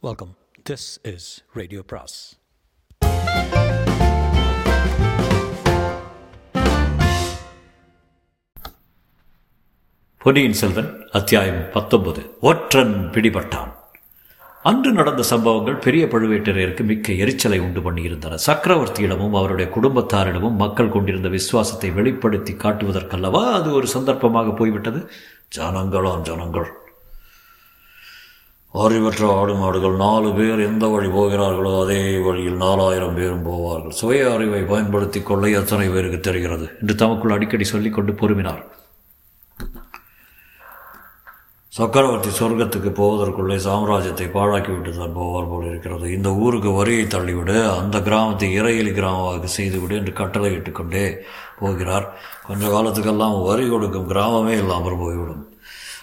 Welcome this is radio பிராஸ் பொன்னியின் செல்வன் அத்தியாயம் பத்தொன்பது. ஒற்றன் பிடிபட்டான். அன்று நடந்த சம்பவங்கள் பெரிய பழுவேட்டரையருக்கு மிக்க எரிச்சலை உண்டு பண்ணியிருந்தன. சக்கரவர்த்தியிடமும் அவருடைய குடும்பத்தாரிடமும் மக்கள் கொண்டிருந்த விசுவாசத்தை வெளிப்படுத்தி காட்டுவதற்கல்லவா அது ஒரு சந்தர்ப்பமாக போய்விட்டது? ஜனங்களாம் ஜனங்கள். அறிவற்ற ஆடு மாடுகள் நாலு பேர் எந்த வழி போகிறார்களோ அதே வழியில் நாலாயிரம் பேரும் போவார்கள். சுய அறிவை பயன்படுத்தி கொள்ள எத்தனை பேருக்கு தெரிகிறது? என்று தமக்குள் அடிக்கடி சொல்லிக் கொண்டு பொறுமினார். சக்கரவர்த்தி சொர்க்கத்துக்கு போவதற்குள்ளே சாம்ராஜ்யத்தை பாழாக்கிவிட்டு தான் போவார் போல இருக்கிறது. இந்த ஊருக்கு வரியை தள்ளிவிடு அந்த கிராமத்தை இறையலி கிராமமாக செய்துவிடு என்று கட்டளையிட்டு கொண்டே போகிறார். கொஞ்ச காலத்துக்கெல்லாம் வரி கொடுக்கும் கிராமமே இல்லாமல் போய்விடும்.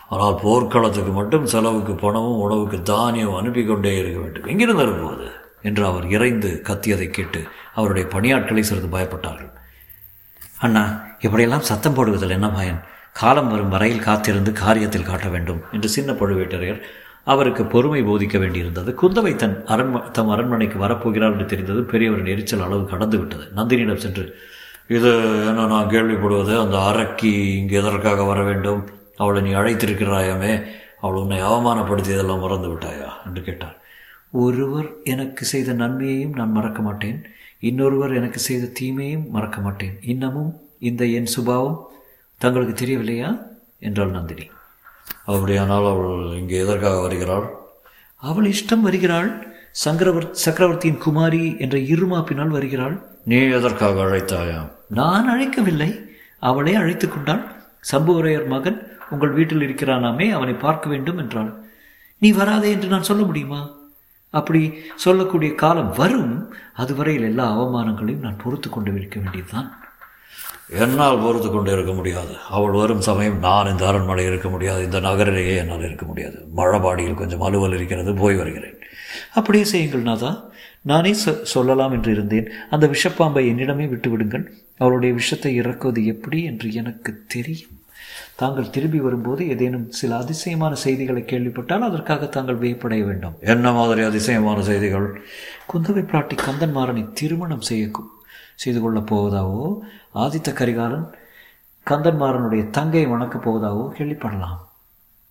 ஆனால் போர்க்களத்துக்கு மட்டும் செலவுக்கு பணமும் உணவுக்கு தானியம் அனுப்பி கொண்டே இருக்க வேண்டும். எங்கிருந்து அனுப்புவது என்று அவர் இறைந்து கத்தியதை கேட்டு அவருடைய பணியாட்களை சிறிது பயப்பட்டார்கள். அண்ணா இப்படியெல்லாம் சத்தம் போடுவதில் என்ன பயன்? காலம் வரும் வரையில் காத்திருந்து காரியத்தில் காட்ட வேண்டும் என்று சின்ன பழுவேட்டரையர் அவருக்கு பொறுமை போதிக்க வேண்டியிருந்தது. குந்தவை தன் அரண்ம தம் அரண்மனைக்கு வரப்போகிறார் என்று தெரிந்தது பெரியவரின் எரிச்சல் அளவு கடந்து விட்டது. நந்தினியிடம் சென்று இது என்ன நான் கேள்விப்படுவது? அந்த அரக்கி இங்கு எதற்காக வர வேண்டும்? அவளை நீ அழைத்திருக்கிறாயாமே அவள் உன்னை அவமானப்படுத்தியதெல்லாம் மறந்து விட்டாயா? என்று கேட்டார் ஒருவர் எனக்கு செய்த நன்மையையும் நான் மறக்க மாட்டேன். இன்னொருவர் எனக்கு செய்த தீமையும் மறக்க மாட்டேன். இன்னமும் இந்த என் சுபாவம் தங்களுக்கு தெரியவில்லையா? என்றாள் நந்தினி. அப்படியானால் அவள் இங்கே எதற்காக வருகிறாள்? அவள் இஷ்டம் வருகிறாள். சங்கரவர் சக்கரவர்த்தியின் குமாரி என்ற இருமாப்பினால் வருகிறாள். நீ எதற்காக அழைத்தாயா? நான் அழைக்கவில்லை. அவளே அழைத்து கொண்டாள். சம்புவரையர் மகன் உங்கள் வீட்டில் இருக்கிறானாமே அவனை பார்க்க வேண்டும் என்றாள். நீ வராதே என்று நான் சொல்ல முடியுமா? அப்படி சொல்லக்கூடிய காலம் வரும் அதுவரையில் எல்லா அவமானங்களையும் நான் பொறுத்து கொண்டு இருக்க வேண்டியதுதான். என்னால் பொறுத்து கொண்டு இருக்க முடியாது. அவள் வரும் சமயம் நான் இந்த அரண்மனை இருக்க முடியாது இந்த நகரிலேயே என்னால் இருக்க முடியாது. மழபாடியில் கொஞ்சம் அலுவல் இருக்கிறது போய் வருகிறேன். அப்படியே செய்யுங்கள் நாதா. நானே சொ சொல்லலாம் என்று இருந்தேன். அந்த விஷப்பாம்பை என்னிடமே விட்டு விடுங்கள் அவளுடைய விஷத்தை இறக்குவது எப்படி என்று எனக்கு தெரியும். தாங்கள் திரும்பி வரும்போது ஏதேனும் சில அதிசயமான செய்திகளை கேள்விப்பட்டால் அதற்காக தாங்கள் வியப்படைய வேண்டும். என்ன மாதிரி அதிசயமான செய்திகள்? குந்தவை பிராட்டி கந்தன்மாறனை திருமணம் செய்ய செய்து கொள்ளப் போவதாவோ ஆதித்த கரிகாலன் கந்தன்மாறனுடைய தங்கையை வணக்கப் போவதாவோ கேள்விப்படலாம்.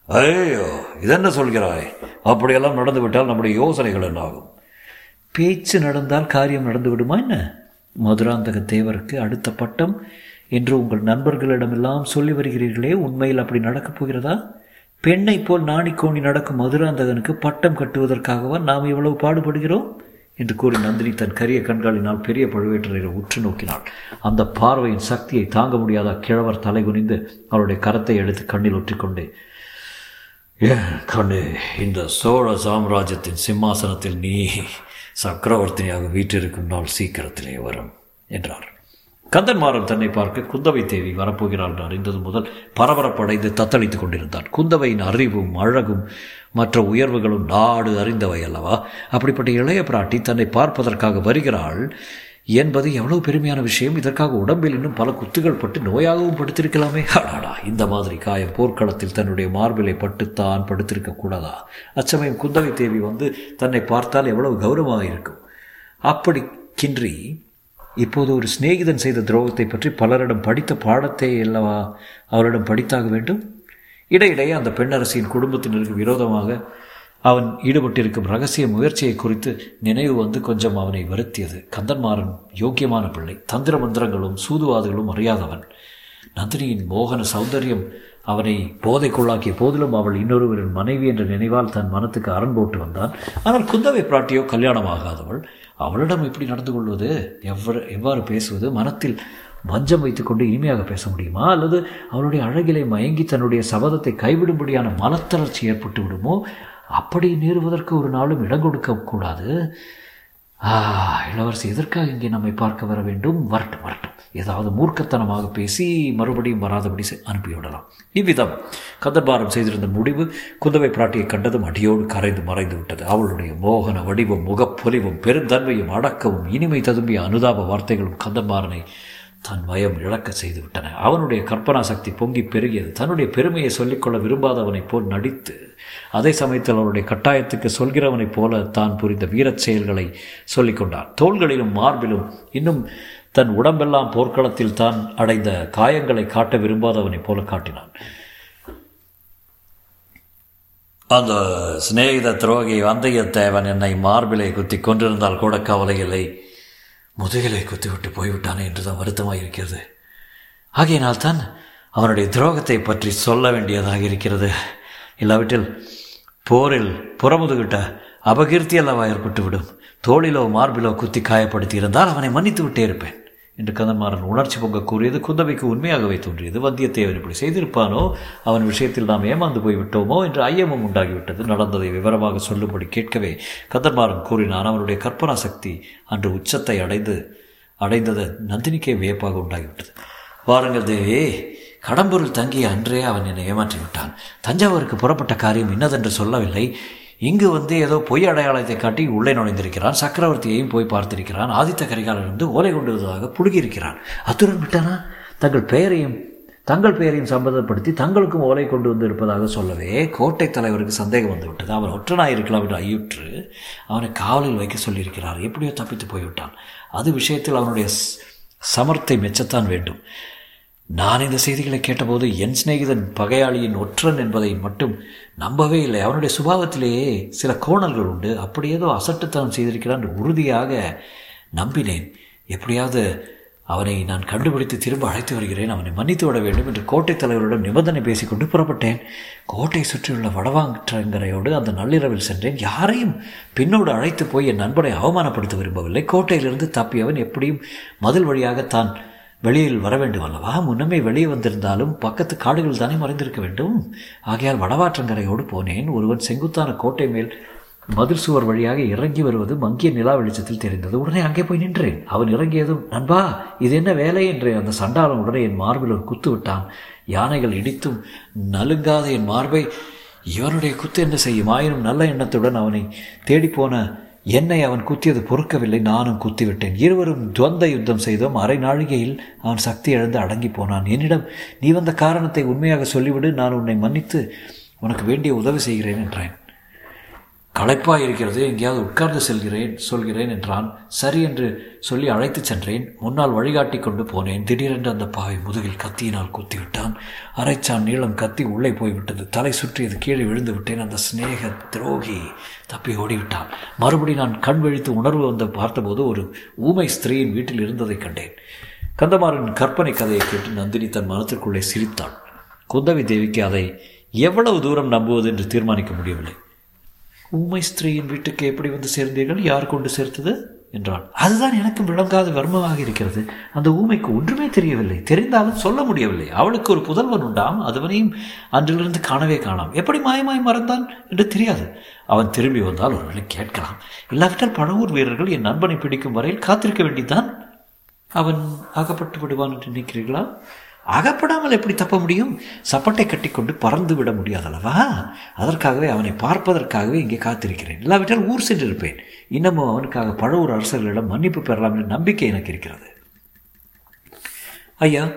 ஐயோ இதென்ன சொல்கிறாய்? அப்படியெல்லாம் நடந்து விட்டால் நம்முடைய யோசனைகள் என்ன ஆகும் பேச்சு நடந்தால் காரியம் நடந்து விடுமா என்ன? மதுராந்தக தேவருக்கு அடுத்த பட்டம் என்று உங்கள் நண்பர்களிடமெல்லாம் சொல்லி வருகிறீர்களே உண்மையில் அப்படி நடக்கப் போகிறதா? பெண்ணை போல் நாணிக்கோணி நடக்கும் மதுராந்தகனுக்கு பட்டம் கட்டுவதற்காகவா நாம் இவ்வளவு பாடுபடுகிறோம்? என்று கூறி நந்தினி தன் கரிய கண்களினால் பெரிய பழுவேட்டரையரை உற்று நோக்கினாள். அந்த பார்வையின் சக்தியை தாங்க முடியாத கிழவர் தலை குனிந்து அவருடைய கரத்தை எடுத்து கண்ணில் ஒற்றிக்கொண்டே ஏன் கண்ணு இந்த சோழ சாம்ராஜ்யத்தின் சிம்மாசனத்தில் நீ சக்கரவர்த்தினியாக வீட்டிற்கும் நாள் சீக்கிரத்திலே வரும் என்றார். கந்தன்மாறன் தன்னை பார்க்க குந்தவை தேவி வரப்போகிறாள் என்று அறிந்தது முதல் பரபரப்படைந்து தத்தளித்துக் கொண்டிருந்தான். குந்தவையின் அறிவும் அழகும் மற்ற உயர்வுகளும் நாடு அறிந்தவை அல்லவா? அப்படிப்பட்ட இளைய பிராட்டி தன்னை பார்ப்பதற்காக வருகிறாள் என்பது எவ்வளவு பெருமையான விஷயம். இதற்காக உடம்பில் இன்னும் பல குத்துகள் பட்டு நோயாகவும் படுத்திருக்கலாமே. அடாடா இந்த மாதிரி காயம் போர்க்களத்தில் தன்னுடைய மார்பிலை பட்டு தான் படுத்திருக்க கூடாதா? அச்சமயம் குந்தவை தேவி வந்து தன்னை பார்த்தால் எவ்வளவு கௌரவமாக இருக்கும் அப்படி கின்றி இப்போது ஒரு சிநேகிதன் செய்த துரோகத்தை பற்றி பலரிடம் படித்த பாடத்தை அல்லவா அவரிடம் படித்தாக வேண்டும்? இடையிடையே அந்த பெண்ணரசியின் குடும்பத்தினருக்கு விரோதமாக அவன் ஈடுபட்டிருக்கும் ரகசிய முயற்சியை குறித்து நினைவு வந்து கொஞ்சம் அவனை வருத்தியது. கந்தன்மாறன் யோக்கியமான பிள்ளை. தந்திர மந்திரங்களும் சூதுவாதுகளும் அறியாதவன். நந்தினியின் மோகன சௌந்தரியம் அவனை போதைக்குள்ளாக்கிய போதிலும் அவள் இன்னொருவரின் மனைவி என்ற நினைவால் தன் மனத்துக்கு அரண் போட்டு வந்தான். ஆனால் குந்தவை பிராட்டியோ கல்யாணமாகாதவள். அவளிடம் எப்படி நடந்து கொள்வது எவ்வாறு எவ்வாறு பேசுவது மனத்தில் வஞ்சம் வைத்துக்கொண்டு இனிமையாக பேச முடியுமா? அல்லது அவளுடைய அழகிலே மயங்கி தன்னுடைய சபதத்தை கைவிடும்படியான மனத்தளர்ச்சி ஏற்பட்டு விடுமோ அப்படி நேருவதற்கு ஒரு நாளும் இடம் கொடுக்கக்கூடாது இளவரசி எதற்காக இங்கே நம்மை பார்க்க வர வேண்டும்? வரட்டும் வரட்டும். ஏதாவது மூர்க்கத்தனமாக பேசி மறுபடியும் வராதபடி அனுப்பிவிடலாம். இவ்விதம் கதர்பாரம் செய்திருந்த முடிவு குந்தவை பிராட்டியை கண்டதும் அடியோடு கரைந்து மறைந்து விட்டது. அவளுடைய மோகன வடிவம் முகப்பொலிவும் பெருந்தன்மையும் அடக்கவும் இனிமை ததும்பிய அனுதாப வார்த்தைகளும் கந்தன்மாறனை தன் பயம் இழக்க செய்துவிட்டன. அவனுடைய கற்பனா சக்தி பொங்கி பெருகியது. தன்னுடைய பெருமையை சொல்லிக்கொள்ள விரும்பாதவனைப் போல் நடித்து அதே சமயத்தில் அவனுடைய கட்டாயத்துக்கு சொல்கிறவனைப் போல தான் புரிந்த வீரச் செயல்களை சொல்லிக்கொண்டான் தோள்களிலும் மார்பிலும் இன்னும் தன் உடம்பெல்லாம் போர்க்களத்தில் தான் அடைந்த காயங்களை காட்ட விரும்பாதவனைப் போல காட்டினான். அந்த சிநேகித துரோகி வந்தயத்தேவன் என்னை மார்பிலை குத்தி கொண்டிருந்தால் கூட கவலை இல்லை. முதுகிலை குத்திவிட்டு போய்விட்டானே என்றுதான் வருத்தமாக இருக்கிறது. ஆகையினால் தான் அவனுடைய துரோகத்தை பற்றி சொல்ல வேண்டியதாக இருக்கிறது. இல்லாவிட்டில் போரில் புறமுதுகிட்ட அபகீர்த்தி அல்லவா ஏற்பட்டுவிடும். தோளிலோ மார்பிலோ குத்தி காயப்படுத்தி இருந்தால் அவனை மன்னித்து விட்டே இருப்பேன். என்று கந்தன்மாறன் உணர்ச்சி பொங்க கூறியது குந்தவைக்கு உண்மையாகவே தோன்றியது. வந்தியத்தேவன் இப்படி செய்திருப்பானோ? அவன் விஷயத்தில் நாம் ஏமாந்து போய்விட்டோமோ? என்று ஐயமும் உண்டாகிவிட்டது. நடந்ததை விவரமாக சொல்லும்படி கேட்கவே கந்தன்மாறன் கூறினான் அவனுடைய கற்பனா சக்தி அன்று உச்சத்தை அடைந்து அடைந்தது நந்தினிக்கே வியப்பாக உண்டாகிவிட்டது. வாருங்கள் தேவி கடம்பூரில் தங்கிய அன்றே அவன் என்னை ஏமாற்றி விட்டான் தஞ்சாவூருக்கு புறப்பட்ட காரியம் இன்னதென்று சொல்லவில்லை. இங்கு வந்து ஏதோ பொய் அடையாளத்தை காட்டி உள்ளே நுழைந்திருக்கிறான். சக்கரவர்த்தியையும் போய் பார்த்திருக்கிறான். ஆதித்த கரிகாலனிருந்து ஓலை கொண்டு வருவதாக புடுகியிருக்கிறான் அத்துடன் விட்டானா? தங்கள் பெயரையும் தங்கள் பெயரையும் சம்பந்தப்படுத்தி தங்களுக்கும் ஓலை கொண்டு வந்து இருப்பதாக சொல்லவே கோட்டை தலைவருக்கு சந்தேகம் வந்துவிட்டது. அவன் ஒற்றனாக இருக்கலாம் என்று ஐயுற்று அவனை காவலில் வைக்க சொல்லியிருக்கிறார். எப்படியோ தப்பித்து போய்விட்டான். அது விஷயத்தில் அவனுடைய சமர்த்தை மெச்சத்தான் வேண்டும். நான் இந்த செய்திகளை கேட்டபோது என் சிநேகிதன் பகையாளியின் ஒற்றன் என்பதை மட்டும் நம்பவே இல்லை. அவனுடைய சுபாவத்திலேயே சில கோணல்கள் உண்டு. அப்படி ஏதோ அசட்டுத்தனம் செய்திருக்கிறான் உறுதியாக நம்பினேன். எப்படியாவது அவனை நான் கண்டுபிடித்து திரும்ப அழைத்து வருகிறேன். அவனை மன்னித்து விட வேண்டும் என்று கோட்டை தலைவரிடம் நிபந்தனை பேசிக்கொண்டு புறப்பட்டேன். கோட்டை சுற்றியுள்ள வடவாங்கரையோடு அந்த நள்ளிரவில் சென்றேன். யாரையும் பின்னோடு அழைத்து போய் என் நண்பனை அவமானப்படுத்த விரும்பவில்லை. கோட்டையிலிருந்து தப்பியவன் எப்படியும் மதில் வழியாக தான் வெளியில் வர வேண்டும் அல்லவா? முன்னமே வெளியே வந்திருந்தாலும் பக்கத்து காடுகள் தானே மறைந்திருக்க வேண்டும். ஆகையால் வடவாற்றங்கரையோடு போனேன். ஒருவன் செங்குத்தான கோட்டை மேல் மதில் சுவர் வழியாக இறங்கி வருவது மங்கிய நிலா வெளிச்சத்தில் தெரிந்தது. உடனே அங்கே போய் நின்றேன் அவன் இறங்கியதும் நண்பா இது என்ன வேலை? என்று அந்த சண்டாளன் உடனே என் மார்பில் ஒரு குத்து விட்டான். யானைகள் இடித்தும் நலுங்காத என் மார்பை இவனுடைய குத்து என்ன செய்யும்? ஆயினும் நல்ல எண்ணத்துடன் அவனை தேடிப்போன என்னை அவன் குத்தியது பொறுக்கவில்லை நானும் குத்திவிட்டேன். இருவரும் துவந்த யுத்தம் செய்தோம். அரை நாழிகையில் அவன் சக்தி இழந்து அடங்கி போனான். என்னிடம் நீ வந்த காரணத்தை உண்மையாக சொல்லிவிடு. நான் உன்னை மன்னித்து உனக்கு வேண்டிய உதவி செய்கிறேன் என்றேன். களைப்பாக இருக்கிறது எங்கேயாவது உட்கார்ந்து செல்கிறேன் சொல்கிறேன் என்றான். சரி என்று சொல்லி அழைத்து சென்றேன். முன்னால் வழிகாட்டி கொண்டு போனேன். திடீரென்று அந்த பாவை முதுகில் கத்தியினால் குத்திவிட்டான். அரைச்சான் நீளம் கத்தி உள்ளே போய்விட்டது. தலை சுற்றியது கீழே விழுந்து விட்டேன். அந்த சிநேக துரோகி தப்பி ஓடிவிட்டான். மறுபடி நான் கண் விழித்து உணர்வு வந்து பார்த்தபோது ஒரு ஊமை ஸ்திரீயின் வீட்டில் இருந்ததை கண்டேன். கந்தமாரின் கற்பனை கதையை கேட்டு நந்தினி தன் மனத்திற்குள்ளே சிரித்தாள். குந்தவி தேவிக்கு அதை எவ்வளவு தூரம் நம்புவது என்று தீர்மானிக்க முடியவில்லை. ஊமை ஸ்திரீயின் வீட்டுக்கு எப்படி வந்து சேர்ந்தீர்கள்? யார் கொண்டு சேர்த்தது? என்றாள் அதுதான் எனக்கு விளங்காத வர்மமாக இருக்கிறது. அந்த ஊமைக்கு ஒன்றுமே தெரியவில்லை. தெரிந்தாலும் சொல்ல முடியவில்லை. அவளுக்கு ஒரு புதல்வன் உண்டாம். அதுவனையும் அன்றிலிருந்து காணவே காணாம். எப்படி மாயமாய் மறந்தான் என்று தெரியாது. அவன் திரும்பி வந்தால் ஒருவேளை கேட்கலாம். இல்லாவிட்டால் பழவூர் வீரர்கள் என் நண்பனை பிடிக்கும் வரையில் காத்திருக்க வேண்டிதான் அவன் அகப்பட்டு விடுவான் என்று நினைக்கிறீர்களா? அகப்படாமல் எப்படி தப்ப முடியும்? சப்பட்டை கட்டிக்கொண்டு பறந்து விட முடியாதல்லவா அதற்காகவே அவனை பார்ப்பதற்காகவே இங்கே காத்திருக்கிறேன். இல்லாவிட்டால் ஊர் சென்றிருப்பேன். இன்னமும் அவனுக்காக பழவூர் அரசர்களிடம் மன்னிப்பு பெறலாம் என்ற நம்பிக்கை எனக்கு இருக்கிறது. ஐயா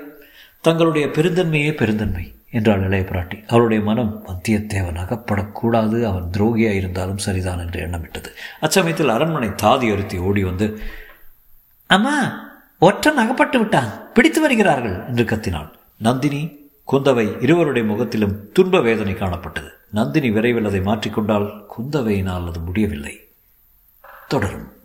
தங்களுடைய பெருந்தன்மையே பெருந்தன்மை என்றாள் இளைய பிராட்டி. அவருடைய மனம் வந்தியத்தேவன் அகப்படக்கூடாது. அவன் துரோகியாக இருந்தாலும் சரிதான் என்று எண்ணமிட்டது. அச்சமயத்தில் அரண்மனை தாதி அறுத்தி ஓடி வந்து அம்மா ஒற்றன் அகப்பட்டு விட்டான். பிடித்து வருகிறார்கள் என்று கத்தினாள். நந்தினி குந்தவை இருவருடைய முகத்திலும் துன்ப வேதனை காணப்பட்டது. நந்தினி விரைவில் அதை மாற்றிக்கொண்டால் குந்தவையினால் அது முடியவில்லை. தொடரும்.